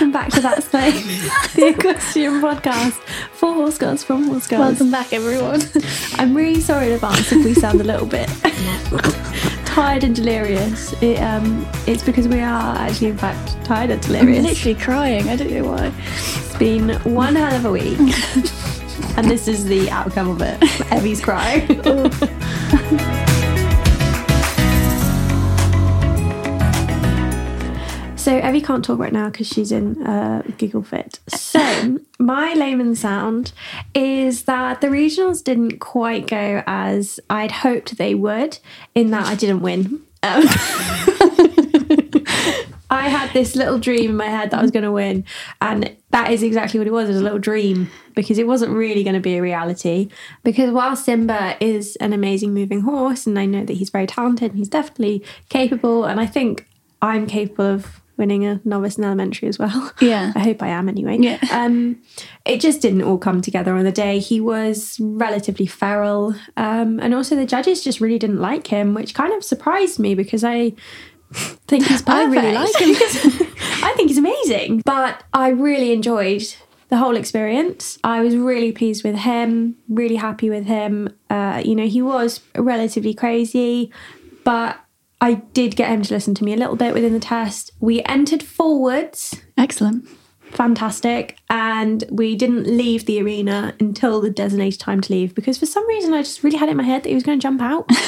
Welcome back to That's Lame the Equestrian Podcast for Horse Girls from Horse Girls. Welcome back, everyone. I'm really sorry in advance if we sound a little bit tired and delirious. It, um, it's because we are actually, in fact, tired and I'm delirious. literally crying. I don't know why. It's been one hell of a week. and this is the outcome of it. Evie's crying. So Evie can't talk right now because she's in uh, giggle fit. So my layman sound is that the regionals didn't quite go as I'd hoped they would, in that I didn't win. Um, I had this little dream in my head that I was going to win, and that is exactly what it was. It was a little dream because it wasn't really going to be a reality. Because while Simba is an amazing moving horse, and I know that he's very talented and he's definitely capable, and I think I'm capable of winning a novice in elementary as well. Yeah. I hope I am anyway. Yeah. Um, it just didn't all come together on the day. He was relatively feral, um, and also the judges just really didn't like him, which kind of surprised me because I think he's perfect. I really like him. I think he's amazing. But I really enjoyed the whole experience. I was really pleased with him, really happy with him. Uh, you know, he was relatively crazy, but I did get him to listen to me a little bit within the test. We entered forwards, Excellent. fantastic, and we didn't leave the arena until the designated time to leave because for some reason I just really had it in my head that he was going to jump out.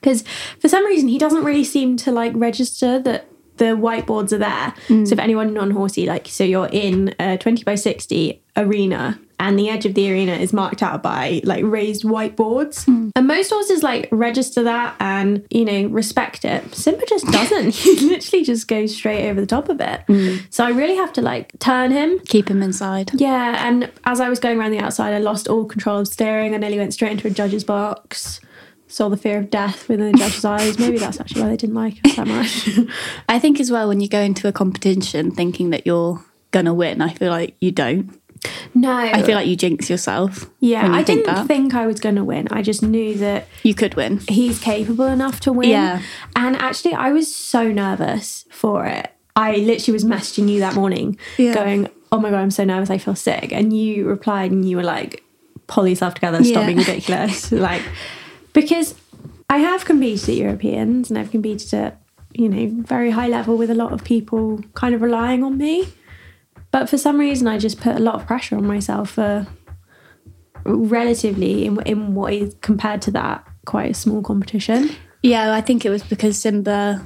Because for some reason he doesn't really seem to like register that the whiteboards are there. Mm. So if anyone non-horsey, like so you're in a 20 by 60 arena and the edge of the arena is marked out by like raised whiteboards. Hmm. And most horses like register that and you know respect it. Simba just doesn't. he literally just goes straight over the top of it. Hmm. So I really have to like turn him Keep him inside. yeah, and as I was going around the outside, I lost all control of steering. I nearly went straight into a judge's box. Saw the fear of death within the judge's eyes. Maybe that's actually why they didn't like us that much. I think as well when you go into a competition thinking that you're gonna win, I feel like you don't. No, I feel like you jinx yourself. yeah, I think didn't that. think I was going to win. I just knew that you could win. he's capable enough to win. Yeah. And actually, I was so nervous for it. I literally was messaging you that morning, Yeah. going, "Oh my god, I'm so nervous. I feel sick." And you replied, and you were like, "Pull yourself together. Stop Yeah. being ridiculous." like, because I have competed at Europeans, and I've competed at you know very high level with a lot of people kind of relying on me. But for some reason, I just put a lot of pressure on myself for relatively in, in what is compared to that quite a small competition. Yeah, I think it was because Simba.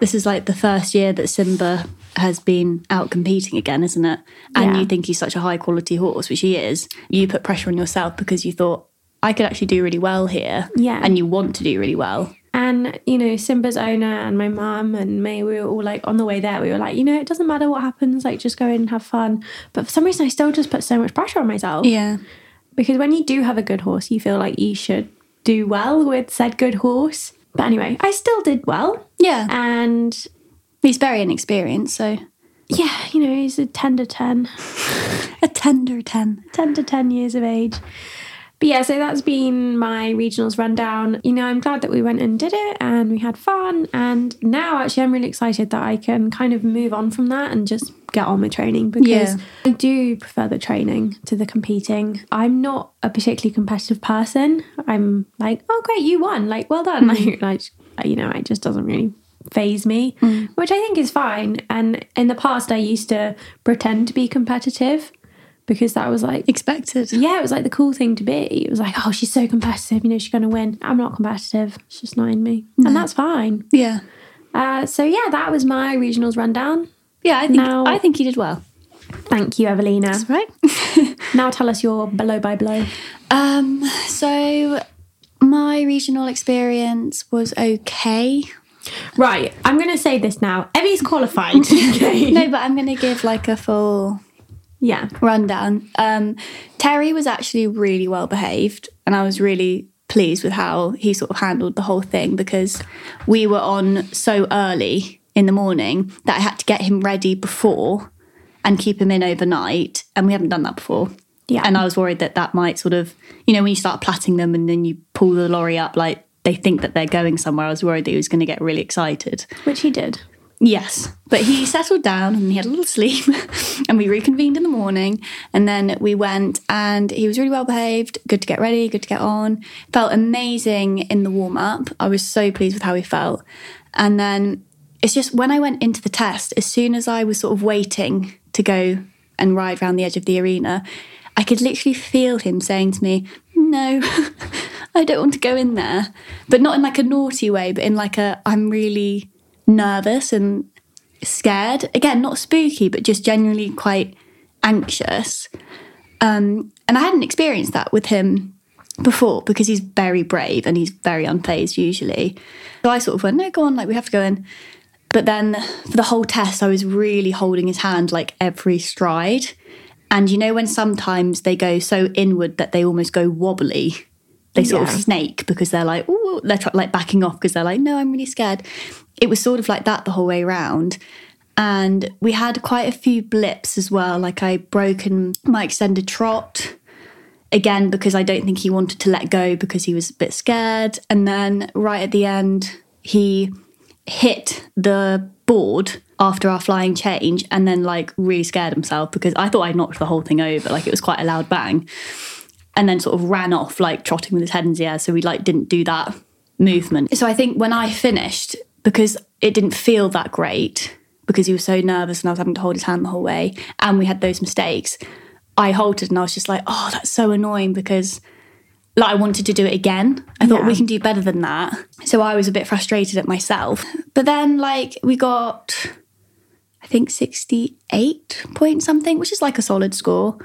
This is like the first year that Simba has been out competing again, isn't it? And Yeah. you think he's such a high quality horse, which he is. You put pressure on yourself because you thought I could actually do really well here. Yeah. and you want to do really well. And you know, Simba's owner and my mum and me, we were all like on the way there. We were like, you know, it doesn't matter what happens, like just go in and have fun. But for some reason, I still just put so much pressure on myself Yeah, because when you do have a good horse, you feel like you should do well with said good horse. But anyway, I still did well, yeah. and he's very inexperienced, so yeah, you know, he's a ten to ten. a tender ten. 10 to 10 years of age. But yeah, so that's been my regionals rundown. You know, I'm glad that we went and did it and we had fun. And now, actually, I'm really excited that I can kind of move on from that and just get on with training because Yeah. I do prefer the training to the competing. I'm not a particularly competitive person. I'm like, oh, great, you won. Like, well done. Mm. Like, like, you know, it just doesn't really phase me, mm. which I think is fine. And in the past, I used to pretend to be competitive because that was like Expected. yeah, it was like the cool thing to be. It was like, oh, she's so competitive, you know, she's going to win. I'm not competitive. It's just not in me. And that's fine. Yeah, Uh, so, yeah, that was my regionals rundown. yeah. I think Now- I think he did well. Thank you, Evelina. Right. Now tell us your blow by blow. um. So my regional experience was okay. Right, I'm going to say this now. Evie's qualified. okay. No, but I'm going to give like a full Yeah. rundown. Um, Terry was actually really well behaved, and I was really pleased with how he sort of handled the whole thing because we were on so early in the morning that I had to get him ready before and keep him in overnight, and we haven't done that before. Yeah. And I was worried that that might sort of, you know, when you start platting them and then you pull the lorry up, like they think that they're going somewhere. I was worried that he was going to get really excited. Which he did. Yes, but he settled down and he had a little sleep, and we reconvened in the morning. And then we went, and he was really well behaved, good to get ready, good to get on. Felt amazing in the warm up. I was so pleased with how he felt. And then it's just when I went into the test, as soon as I was sort of waiting to go and ride around the edge of the arena, I could literally feel him saying to me, No, I don't want to go in there. But not in like a naughty way, but in like a, I'm really nervous and scared. Again, not spooky, but just genuinely quite anxious. Um, and I hadn't experienced that with him before because he's very brave and he's very unfazed usually. So I sort of went, no, go on, like we have to go in. But then for the whole test, I was really holding his hand like every stride. And you know, when sometimes they go so inward that they almost go wobbly, they sort Yeah. of snake because they're like, oh, they're like backing off because they're like, no, I'm really scared. It was sort of like that the whole way around. And we had quite a few blips as well. Like I broken my extended trot again because I don't think he wanted to let go because he was a bit scared. And then right at the end, he hit the board after our flying change and then like really scared himself because I thought I knocked the whole thing over. Like it was quite a loud bang. And then sort of ran off like trotting with his head in the air. So we like didn't do that movement. So I think when I finished, because it didn't feel that great, because he was so nervous and I was having to hold his hand the whole way, and we had those mistakes, I halted and I was just like, oh, that's so annoying because like I wanted to do it again. I thought Yeah. we can do better than that. So I was a bit frustrated at myself. But then like we got I think 68 point something, which is like a solid score.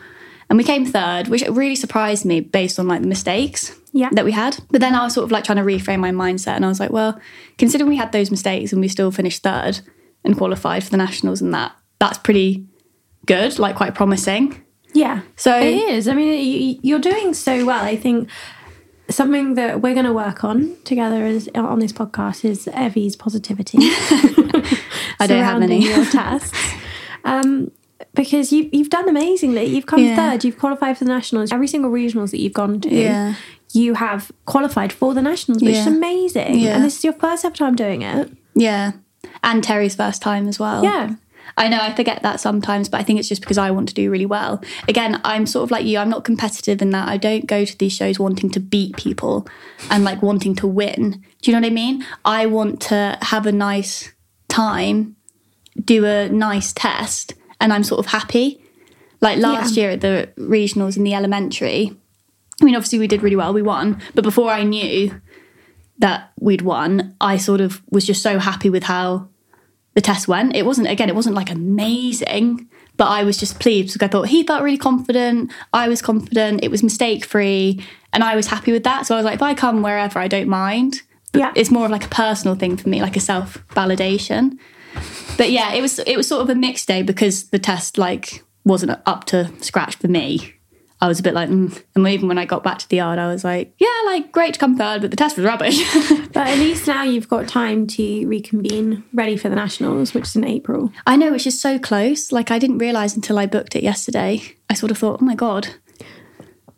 And we came third, which really surprised me based on like the mistakes Yeah. that we had. But then I was sort of like trying to reframe my mindset and I was like, well, considering we had those mistakes and we still finished third and qualified for the nationals and that, that's pretty good, like quite promising. Yeah. So It is. I mean, you, you're doing so well. I think something that we're going to work on together is, on this podcast is Evie's positivity. I don't have any. your tests. Um, because you, you've done amazingly. You've come Yeah. third. You've qualified for the nationals. Every single regionals that you've gone to, Yeah. you have qualified for the nationals, which is amazing. Yeah. And this is your first ever time doing it. Yeah. And Terry's first time as well. Yeah. I know I forget that sometimes, but I think it's just because I want to do really well. Again, I'm sort of like you, I'm not competitive in that I don't go to these shows wanting to beat people and like wanting to win. Do you know what I mean? I want to have a nice time, do a nice test, and I'm sort of happy. Like last year at the regionals in the elementary, I mean, obviously we did really well, we won, but before I knew that we'd won, I sort of was just so happy with how the test went. It wasn't again, it wasn't like amazing, but I was just pleased because I thought he felt really confident, I was confident, it was mistake free, and I was happy with that. So I was like, if I come wherever, I don't mind. But Yeah. it's more of like a personal thing for me, like a self validation. But yeah, it was it was sort of a mixed day because the test like wasn't up to scratch for me. I was a bit like, mm. and even when I got back to the yard, I was like, yeah, like great to come third, but the test was rubbish. But at least now you've got time to reconvene, ready for the nationals, which is in April. I know, which is so close. Like I didn't realize until I booked it yesterday. I sort of thought, oh my god,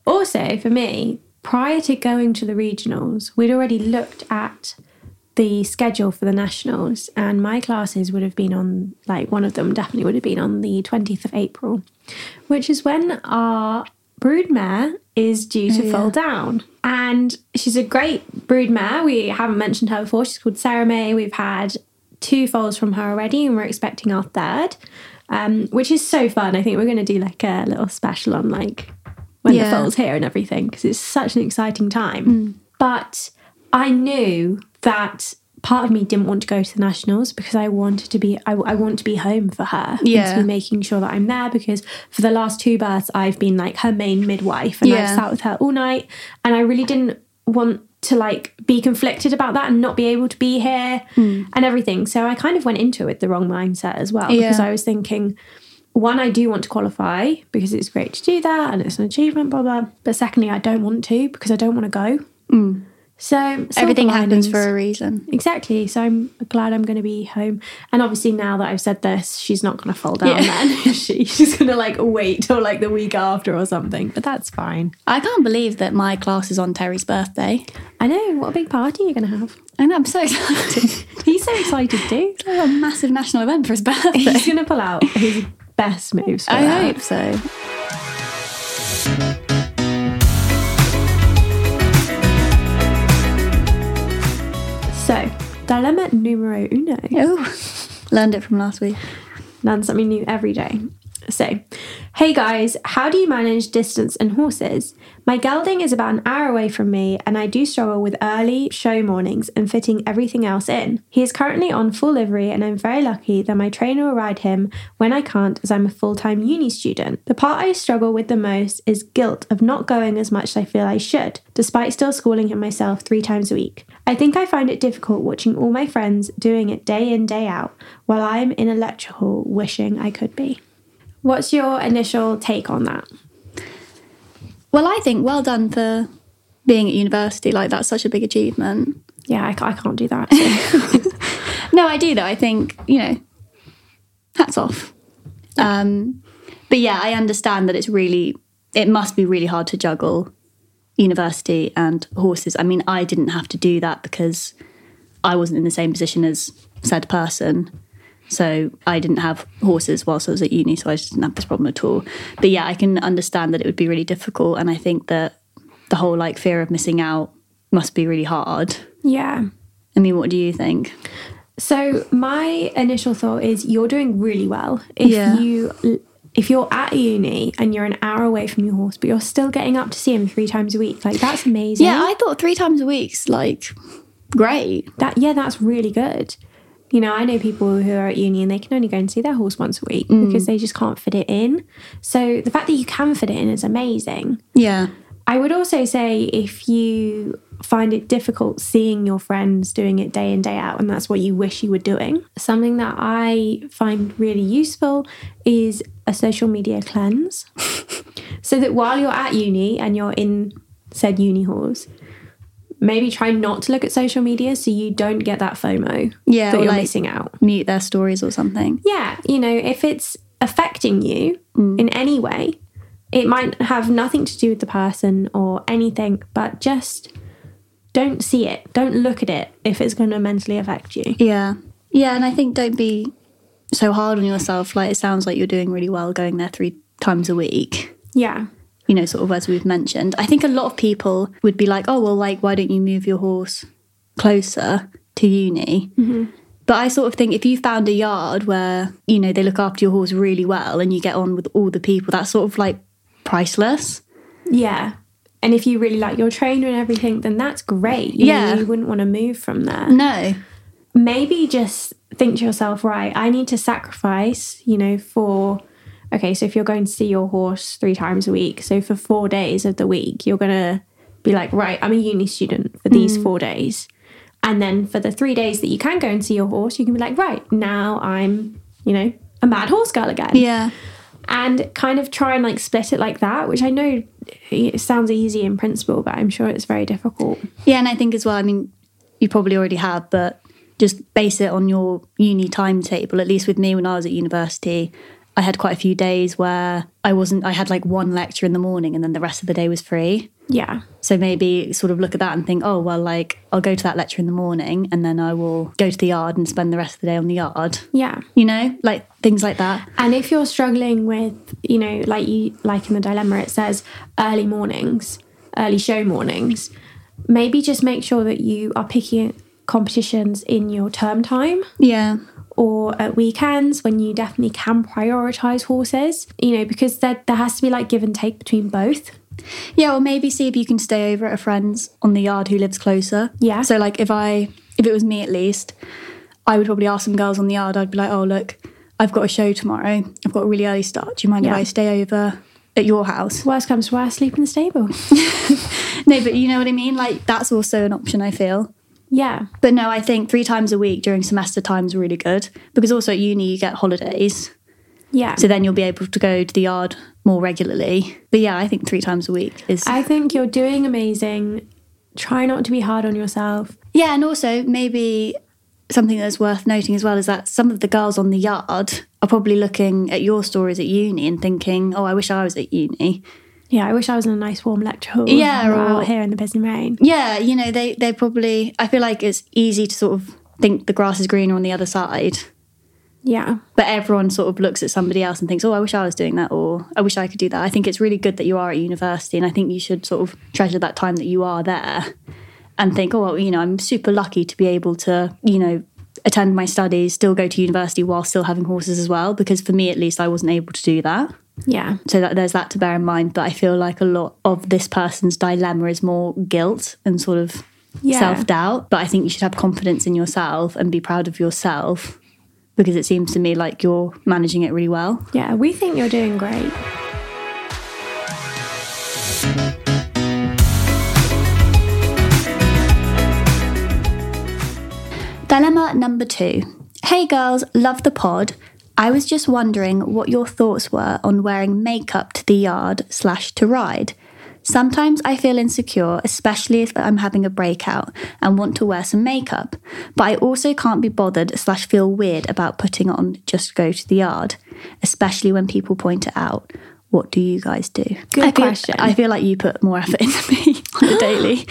Also, for me, prior to going to the regionals, we'd already looked at the schedule for the nationals, and my classes would have been on, like, one of them definitely would have been on the 20th of April, which is when our broodmare is due to yeah. fall down. And she's a great broodmare. We haven't mentioned her before. She's called Sarah May. We've had two foals from her already, and we're expecting our third. Um, which is so fun. I think we're going to do like a little special on like when Yeah. the foal's here and everything because it's such an exciting time. But I knew that part of me didn't want to go to the nationals because I wanted to be I, I want to be home for her and Yeah. to be making sure that I'm there because for the last two births I've been like her main midwife and I've sat with her all night and I really didn't want to like be conflicted about that and not be able to be here hmm. and everything so I kind of went into it with the wrong mindset as well because I was thinking one, I do want to qualify because it's great to do that and it's an achievement, blah, blah. But secondly, I don't want to because I don't want to go. Hmm. So Everything happens for a reason. Exactly. So I'm glad I'm going to be home. And obviously, now that I've said this, she's not going to fall down Yeah. then. she? She's going to like wait till like the week after or something. But that's fine. I can't believe that my class is on Terry's birthday. I know. What a big party you're going to have. And I'm so excited. He's so excited too. It's like a massive national event for his birthday. He's going to pull out his best moves. I that. hope so. Dilemma numero uno. Oh, learned it from last week. Learn something new every day. So, hey guys, how do you manage distance and horses? My gelding is about an hour away from me, and I do struggle with early show mornings and fitting everything else in. He is currently on full livery, and I'm very lucky that my trainer will ride him when I can't, as I'm a full time uni student. The part I struggle with the most is guilt of not going as much as I feel I should, despite still schooling him myself three times a week. I think I find it difficult watching all my friends doing it day in, day out, while I'm in a lecture hall wishing I could be. What's your initial take on that? Well, I think well done for being at university. Like, that's such a big achievement. Yeah, I, I can't do that. so. No, I do though. I think you know, hats off. Um, but yeah, I understand that it's really, it must be really hard to juggle university and horses. I mean, I didn't have to do that because I wasn't in the same position as said person. So I didn't have horses whilst I was at uni, so I just didn't have this problem at all. But yeah, I can understand that it would be really difficult, and I think that the whole like fear of missing out must be really hard. yeah. I mean, what do you think? So my initial thought is you're doing really well if Yeah. you if you're at uni and you're an hour away from your horse, but you're still getting up to see him three times a week. Like that's amazing. Yeah, I thought three times a week's like great. that yeah, that's really good. You know, I know people who are at uni and they can only go and see their horse once a week Mm. because they just can't fit it in. So the fact that you can fit it in is amazing. Yeah. I would also say if you find it difficult seeing your friends doing it day in, day out, and that's what you wish you were doing, something that I find really useful is a social media cleanse. so that while you're at uni and you're in said uni halls, maybe try not to look at social media so you don't get that FOMO Yeah, that you're like- missing out. Mute their stories or something. Yeah, you know, if it's affecting you mm. in any way, it might have nothing to do with the person or anything, but just don't see it. Don't look at it if it's going to mentally affect you. Yeah. Yeah, and I think don't be so hard on yourself. Like it sounds like you're doing really well going there three times a week. Yeah. You know, sort of as we've mentioned. I think a lot of people would be like, oh, well, like, why don't you move your horse closer to uni? Mm-hmm. But I sort of think if you found a yard where, you know, they look after your horse really well and you get on with all the people, that's sort of like priceless. Yeah. And if you really like your trainer and everything, then that's great. You know, Yeah. you wouldn't want to move from there. No. maybe just think to yourself, right, I need to sacrifice, you know, for okay, so if you're going to see your horse three times a week, so for four days of the week, you're gonna be like, right, I'm a uni student for these mm. four days. And then for the three days that you can go and see your horse, you can be like, right, now I'm, you know, a mad horse girl again Yeah. and kind of try and like split it like that, which I know it sounds easy in principle, but I'm sure it's very difficult. Yeah, and I think as well, I mean, you probably already have, but just base it on your uni timetable. At least with me, when I was at university, I had quite a few days where I wasn't, I had like one lecture in the morning and then the rest of the day was free. Yeah. So maybe sort of look at that and think, oh, well, like I'll go to that lecture in the morning and then I will go to the yard and spend the rest of the day on the yard. Yeah. You know, like things like that. And if you're struggling with, you know, like you like in the dilemma, it says early mornings, early show mornings, maybe just make sure that you are picking competitions in your term time Yeah. Or at weekends when you definitely can prioritize horses, you know, because there, there has to be like give and take between both. Yeah, or maybe see if you can stay over at a friend's on the yard who lives closer. Yeah. So like if I if it was me at least, I would probably ask some girls on the yard, I'd be like, Oh look, I've got a show tomorrow. I've got a really early start. Do you mind Yeah. if I stay over at your house? Worst comes to worst, sleep in the stable. No, but you know what I mean? Like that's also an option I feel. Yeah. But no, I think three times a week during semester time is really good because also at uni you get holidays. Yeah. So then you'll be able to go to the yard more regularly. But yeah, I think three times a week is I think you're doing amazing. Try not to be hard on yourself. Yeah, and also maybe something that's worth noting as well is that some of the girls on the yard are probably looking at your stories at uni and thinking, "Oh, I wish I was at uni." Yeah, I wish I was in a nice warm lecture hall. Yeah, or out here in the pissing rain. Yeah, you know, they they probably. I feel like it's easy to sort of think the grass is greener on the other side, Yeah, but everyone sort of looks at somebody else and thinks, "Oh, I wish I was doing that," or "I wish I could do that." I think it's really good that you are at university, and I think you should sort of treasure that time that you are there, and think, "Oh, well, you know, I'm super lucky to be able to, you know." attend my studies still go to university while still having horses as well because for me at least I wasn't able to do that yeah, so that there's that to bear in mind but I feel like a lot of this person's dilemma is more guilt and sort of Yeah. self-doubt but I think you should have confidence in yourself and be proud of yourself because it seems to me like you're managing it really well yeah. We think you're doing great. Dilemma number two. Hey girls, love the pod. I was just wondering what your thoughts were on wearing makeup to the yard slash to ride. Sometimes I feel insecure, especially if I'm having a breakout and want to wear some makeup, but I also can't be bothered slash feel weird about putting on just go to the yard, especially when people point it out. What do you guys do? Good I feel, question. I feel like you put more effort into me on the daily.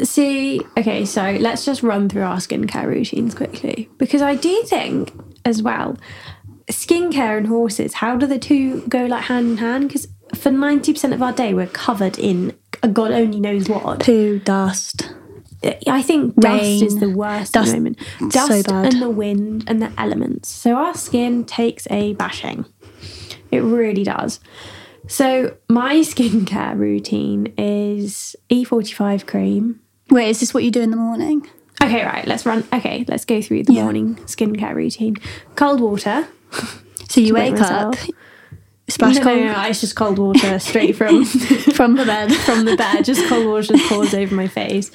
See, okay, so let's just run through our skincare routines quickly because I do think as well, skincare and horses. How do the two go like hand in hand? Because for ninety percent of our day, we're covered in a God only knows what. Poo, dust. I think dust is the worst Dust- moment. so Dust bad. and the wind and the elements. So our skin takes a bashing. It really does. So my skincare routine is E45 cream. Wait, is this what you do in the morning? Okay, right, let's run. Okay, let's go through the Yeah. morning skincare routine. Cold water. So you wake up, splash no, cold no, no, it's just cold water straight from from the bed. from the bed, just cold water just pours over my face.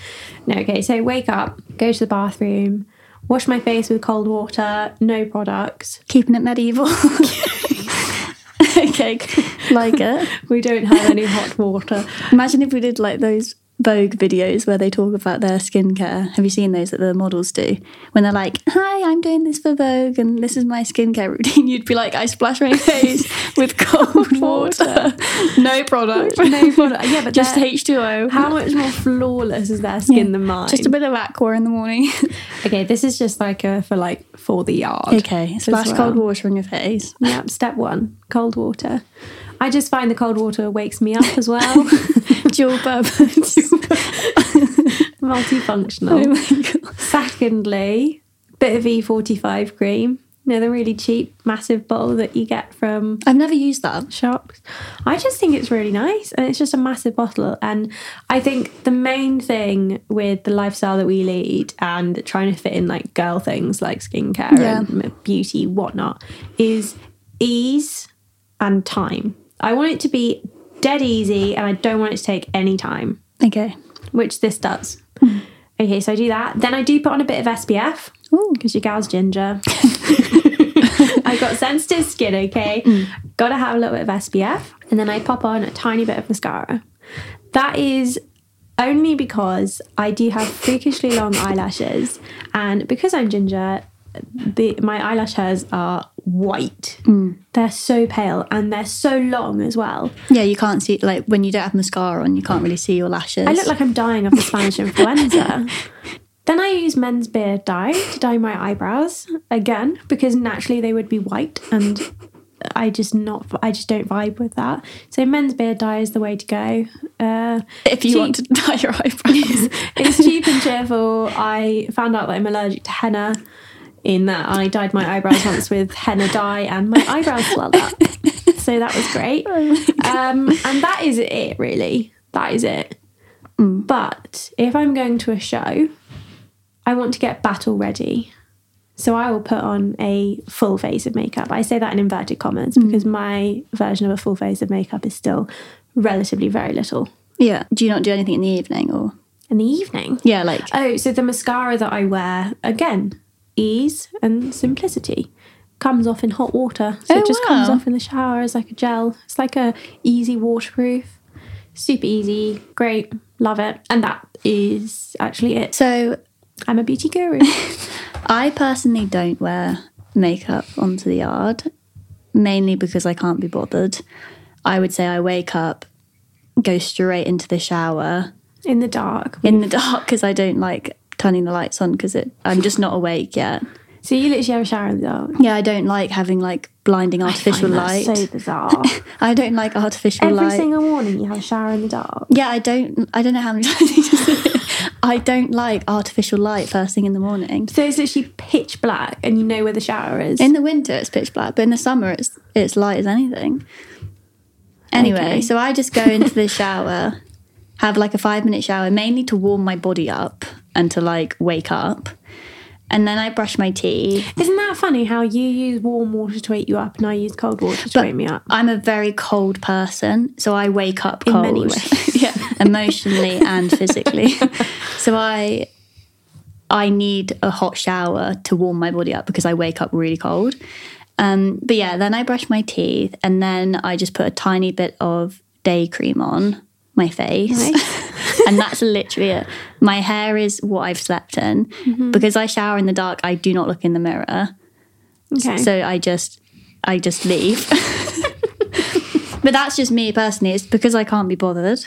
No, okay, so wake up, go to the bathroom, wash my face with cold water, no products. Keeping it medieval. okay, like it. We don't have any hot water. Imagine if we did like those Vogue videos where they talk about their skincare. Have you seen those that the models do? When they're like, "Hi, I'm doing this for Vogue, and this is my skincare routine." You'd be like, "I splash my face with cold water, no product, No product. Yeah, but just H two O." How much more flawless is their skin than mine? Just a bit of aqua in the morning. Okay, this is just like a for like for the yard. okay, splash well. cold water on your face. Yep, step one, cold water. I just find the cold water wakes me up as well. Dual purpose. Multifunctional. oh. Secondly, bit of E45 cream. You know, the really cheap, massive bottle that you get from I've never used that. shops. I just think it's really nice and it's just a massive bottle. And I think the main thing with the lifestyle that we lead and trying to fit in like girl things like skincare Yeah. and beauty, whatnot, is ease and time. I want it to be dead easy and I don't want it to take any time, Okay. which this does. Mm-hmm. Okay, so I do that. Then I do put on a bit of SPF Ooh. because your gal's ginger. I got sensitive skin, okay? Mm. Gotta have a little bit of SPF. And then I pop on a tiny bit of mascara. That is only because I do have freakishly long eyelashes. And because I'm ginger, the my eyelash hairs are white. They're so pale and they're so long as well. Yeah, you can't see like when you don't have mascara on, you can't really see your lashes. I look like I'm dying of the Spanish influenza. Then I use men's beard dye to dye my eyebrows again because naturally they would be white and I just not I just don't vibe with that. So men's beard dye is the way to go. Uh, if you cheap- want to dye your eyebrows. it's cheap and cheerful. I found out that I'm allergic to henna. In that I dyed my eyebrows once with henna dye and my eyebrows swelled up. So that was great. Um, and that is it, really. That is it. But if I'm going to a show, I want to get battle ready. So I will put on a full face of makeup. I say that in inverted commas because my version of a full face of makeup is still relatively very little. yeah. Do you not do anything in the evening or? In the evening, Yeah, like Oh, so the mascara that I wear, again, ease and simplicity. Comes off in hot water. So Oh, it just comes off in the shower as like a gel. It's like a easy waterproof. Super easy, great. Love it. And that is actually it. So I'm a beauty guru. I personally don't wear makeup onto the yard, mainly because I can't be bothered. I would say I wake up, go straight into the shower in the dark. in the dark because I don't like turning the lights on because it I'm just not awake yet. So you literally have a shower in the dark. Yeah, I don't like having like blinding artificial I light. so bizarre. I don't like artificial Every light. Every single morning you have a shower in the dark. Yeah, I don't. I don't know how many times. I don't like artificial light first thing in the morning. So it's literally pitch black and you know where the shower is. In the winter, it's pitch black, but in the summer, it's it's light as anything. Anyway, Okay. so I just go into the shower, have like a five minute shower, mainly to warm my body up and to like wake up, and then I brush my teeth. Isn't that funny how you use warm water to wake you up and I use cold water to But wake me up? I'm a very cold person, so I wake up In cold. many ways. yeah, emotionally and physically. so I I need a hot shower to warm my body up because I wake up really cold. Um, but yeah, then I brush my teeth and then I just put a tiny bit of day cream on my face. and that's literally it. My hair is what I've slept in. Mm-hmm. Because I shower in the dark, I do not look in the mirror. Okay. So I just I just leave. but that's just me personally. It's because I can't be bothered.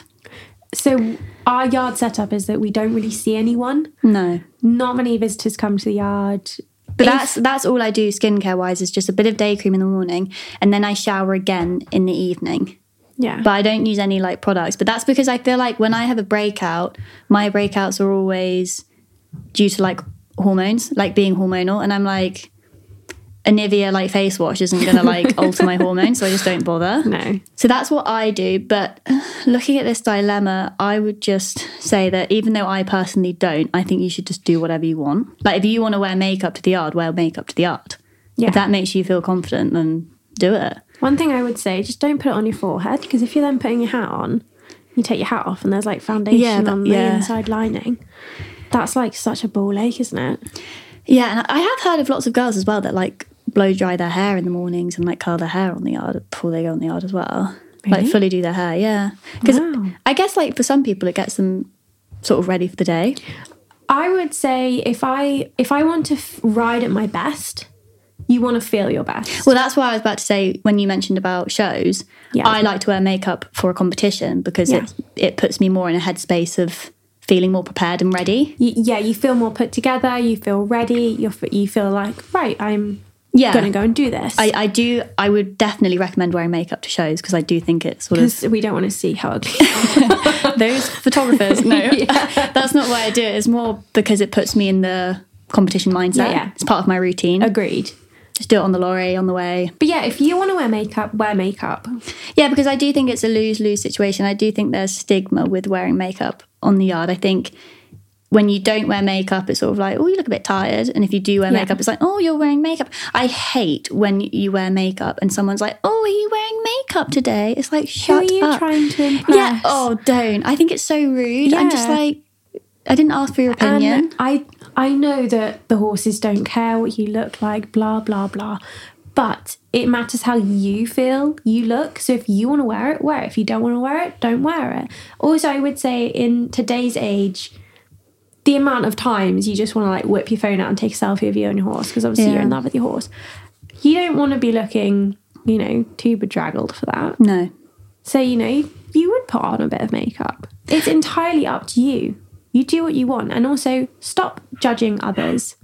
So our yard setup is that we don't really see anyone. No. Not many visitors come to the yard. But If- that's that's all I do skincare wise is just a bit of day cream in the morning and then I shower again in the evening. Yeah. But I don't use any like products. But that's because I feel like when I have a breakout, my breakouts are always due to like hormones, like being hormonal. And I'm like, a Nivea like face wash isn't gonna like alter my hormones, so I just don't bother. no. So that's what I do. But looking at this dilemma, I would just say that even though I personally don't, I think you should just do whatever you want. Like if you want to wear makeup to the yard, wear makeup to the yard. Yeah. If that makes you feel confident, then do it. One thing I would say, just don't put it on your forehead because if you're then putting your hat on, you take your hat off and there's like foundation Yeah, that- on the yeah. inside lining. That's like such a ball ache, isn't it? Yeah, and I have heard of lots of girls as well that like blow dry their hair in the mornings and like curl their hair on the yard before they go on the yard as well. Really? Like fully do their hair, yeah. Because Wow. I guess like for some people it gets them sort of ready for the day. I would say if I if I want to f- ride at my best, you want to feel your best. Well, that's why I was about to say when you mentioned about shows, Yeah. I like to wear makeup for a competition because Yeah. it it puts me more in a headspace of feeling more prepared and ready. Y- yeah, you feel more put together. You feel ready. You you feel like right. I'm Yeah. gonna go and do this. I, I do I would definitely recommend wearing makeup to shows because I do think it's sort of we don't want to see how ugly. those photographers. No, that's not why I do it. It's more because it puts me in the competition mindset. Yeah, yeah. It's part of my routine. Agreed. Just do it on the lorry on the way. But yeah, if you want to wear makeup, wear makeup. Yeah, because I do think it's a lose lose situation. I do think there's stigma with wearing makeup on the yard. I think when you don't wear makeup, it's sort of like, oh, you look a bit tired. And if you do wear Yeah. makeup, it's like, oh, you're wearing makeup. I hate when you wear makeup and someone's like, oh, are you wearing makeup today? It's like, Who shut are you up. trying to impress? yeah. Oh, don't. I think it's so rude. I'm just like, I didn't ask for your um, opinion. And I I know that the horses don't care what you look like, blah blah blah. But it matters how you feel, you look. So if you want to wear it, wear it. If you don't want to wear it, don't wear it. Also, I would say in today's age, the amount of times you just want to like whip your phone out and take a selfie of you and your horse because obviously you're in love with your horse. You don't want to be looking, you know, too bedraggled for that. no. So, you know, you would put on a bit of makeup. It's entirely up to you. You do what you want. And also, stop judging others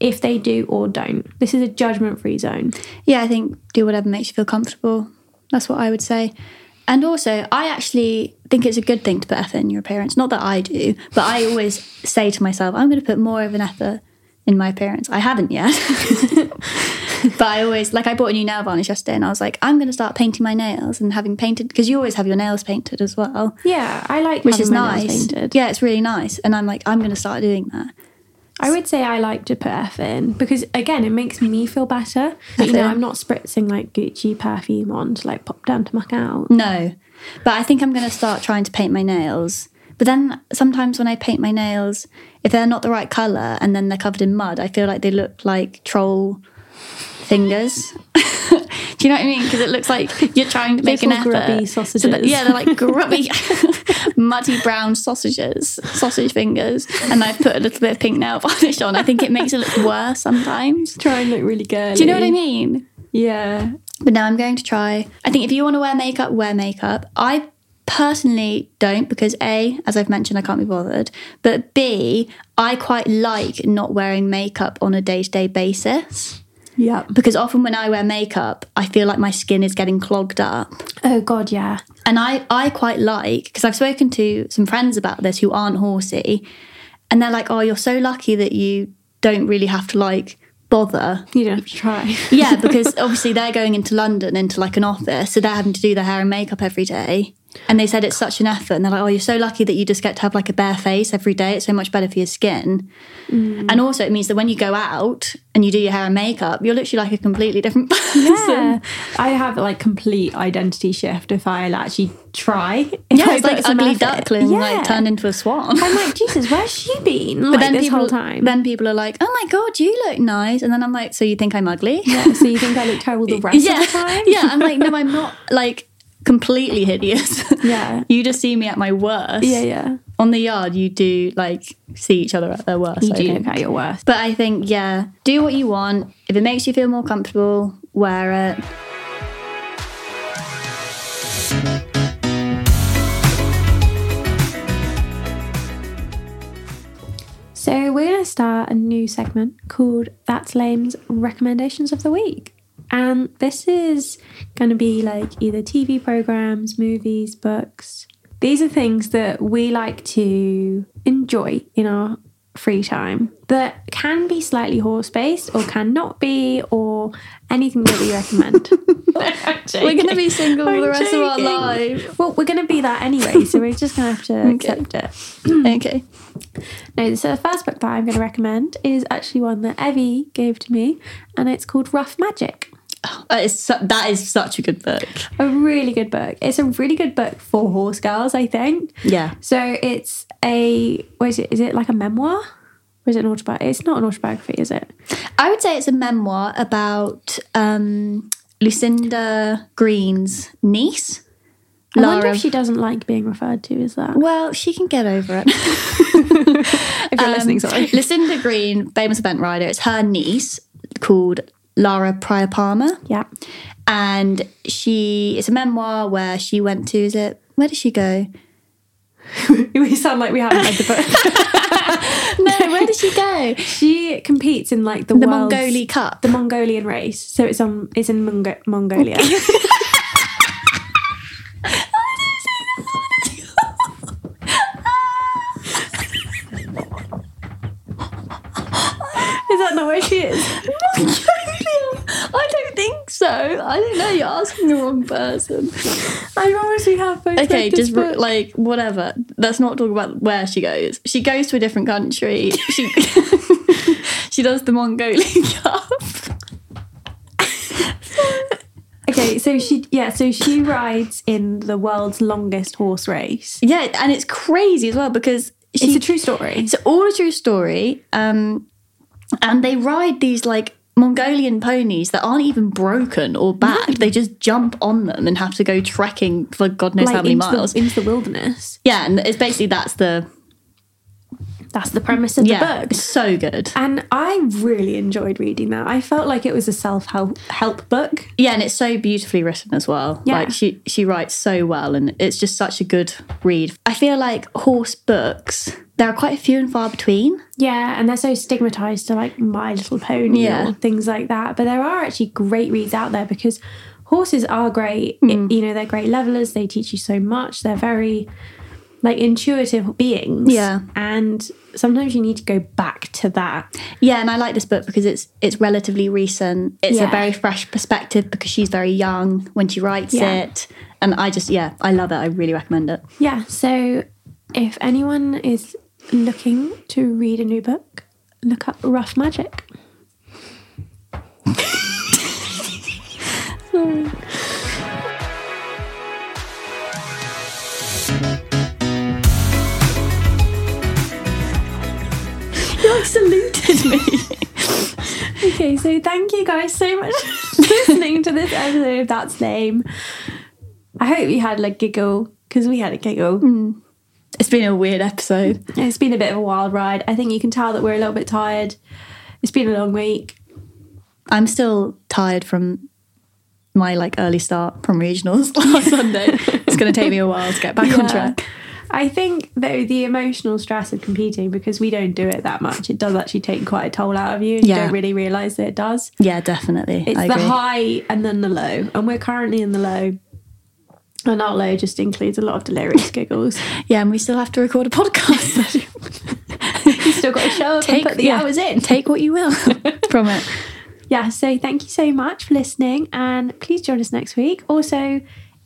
if they do or don't. This is a judgment free zone. Yeah, I think do whatever makes you feel comfortable. That's what I would say. And also, I actually think it's a good thing to put effort in your appearance. Not that I do, but I always say to myself, I'm going to put more of an effort in my appearance. I haven't yet. but I always, like, I bought a new nail varnish yesterday and I was like, I'm going to start painting my nails and having painted, because you always have your nails painted as well, Yeah, I like which is my nails nice. painted. Yeah, it's really nice. And I'm like, I'm going to start doing that. I would say I like to put effort in because, again, it makes me feel better. But, you know, I'm not spritzing like Gucci perfume on to like pop down to muck out. No, but I think I'm going to start trying to paint my nails. But then sometimes when I paint my nails, if they're not the right color and then they're covered in mud, I feel like they look like troll fingers. Do you know what I mean? Because it looks like you're trying to make an effort. grubby So that- sausages. yeah, they're like grubby muddy brown sausages, sausage fingers, and I've put a little bit of pink nail polish on. I think it makes it look worse sometimes. Try and look really girly. Do you know what I mean? Yeah. But now I'm going to try. I think if you want to wear makeup, wear makeup. I personally don't because A, as I've mentioned, I can't be bothered. But B, I quite like not wearing makeup on a day to day basis. Yeah. Because often when I wear makeup, I feel like my skin is getting clogged up. Oh God, yeah. And I, I quite like, because I've spoken to some friends about this who aren't horsey, and they're like, oh, you're so lucky that you don't really have to like bother. You don't have to try. Yeah, because obviously they're going into London into like an office, so they're having to do their hair and makeup every day. And they said it's such an effort. And they're like, oh, you're so lucky that you just get to have like a bare face every day. It's so much better for your skin. Mm. And also, it means that when you go out and you do your hair and makeup, you're literally like a completely different person. Yeah. I have like complete identity shift if I actually try. If Yeah, I it's like ugly effort. duckling, Yeah. like turned into a swan. I'm like, Jesus, where's she been? Like, But then this people, whole time. then people are like, "Oh my god, you look nice," and then I'm like, "So you think I'm ugly?" yeah, so you think I look terrible the rest yeah, of the time? yeah. I'm like, no, I'm not like completely hideous. Yeah. you just see me at my worst. Yeah, yeah. On the yard, you do like see each other at their worst. You I do think. look at your worst. But I think, yeah, do what you want. If it makes you feel more comfortable, wear it. So we're going to start a new segment called That's Lame's Recommendations of the Week. And this is going to be like either TV programs, movies, books. These are things that we like to enjoy in our free time that can be slightly horse based or cannot be or anything that we recommend. We're going to be single I'm the rest of our joking. lives. well, we're going to be that anyway, so we're just going to have to accept it. okay. No, so the first book that I'm going to recommend is actually one that Evie gave to me, and it's called Rough Magic. That is, su- that is such a good book. A really good book. It's a really good book for horse girls, I think. Yeah. So it's a what is it? Is it like a memoir? Or is it an autobiography? It's not an autobiography, is it? I would say it's a memoir about um, Lucinda Green's niece. I wonder if she doesn't like being referred to as that. Well, she can get over it. If you're listening, sorry. Um, Lucinda Green, famous event rider, it's her niece called Lara Prior-Palmer. Yeah. And she, it's a memoir where she went to, is it, where did she go? we sound like we haven't read the book. No, where did she go? she competes in like the, The Cup. the Mongolian race. So it's on it's in Mongo- Mongolia. Is that not where she is? I don't think so. I don't know. You're asking the wrong person. I promise we have both. Okay, just like whatever. Let's not talk about where she goes. She goes to a different country. She she does the Mongolian Cup. okay. So she yeah. So she rides in the world's longest horse race. Yeah, and it's crazy as well because she, It's a true story. It's all a true story. Um, and they ride these like Mongolian ponies that aren't even broken or bad. They just jump on them and have to go trekking for God knows how many into miles. the, into the wilderness. yeah, and it's basically that's the That's the premise of yeah, the book. so good. And I really enjoyed reading that. I felt like it was a self help help book. Yeah, and it's so beautifully written as well. Yeah. Like she she writes so well and it's just such a good read. I feel like horse books, there are quite a few and far between. Yeah, and they're so stigmatized to like My Little Pony Yeah. or things like that. But there are actually great reads out there because horses are great. Mm. It- you know, they're great levelers. They teach you so much. They're very like intuitive beings. Yeah. And sometimes you need to go back to that. Yeah, and I like this book because it's it's relatively recent. It's Yeah. a very fresh perspective because she's very young when she writes Yeah. it. And I just yeah, I love it. I really recommend it. Yeah. So if anyone is looking to read a new book, look up Rough Magic. Sorry. You like saluted me. Okay, so thank you guys so much for listening to this episode of That's Lame. I hope you had like giggle because we had a giggle. Mm. It's been a weird episode. It's been a bit of a wild ride. I think you can tell that we're a little bit tired. It's been a long week. I'm still tired from my like early start from regionals last Sunday. It's going to take me a while to get back on track. I think though the emotional stress of competing because we don't do it that much, it does actually take quite a toll out of you. and You don't really realise that it does. Yeah, definitely. It's I the agree. high and then the low, and we're currently in the low. And our low just includes a lot of delirious giggles. Yeah, and we still have to record a podcast. You still got to show up and put the yeah, hours in. Take what you will from it. Yeah, so thank you so much for listening, and please join us next week. Also,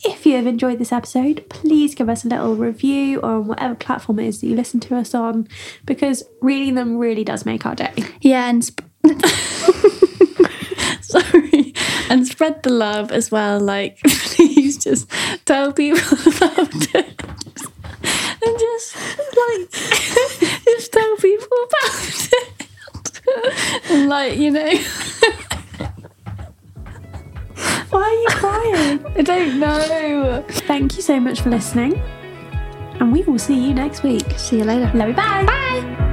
if you have enjoyed this episode, please give us a little review on whatever platform it is that you listen to us on, because reading them really does make our day. Yeah, and sp- and spread the love as well. Like, please just tell people about it, and just like just tell people about it, and like you know, Why are you crying? I don't know. thank you so much for listening, and we will see you next week. See you later. Love you, bye. Bye.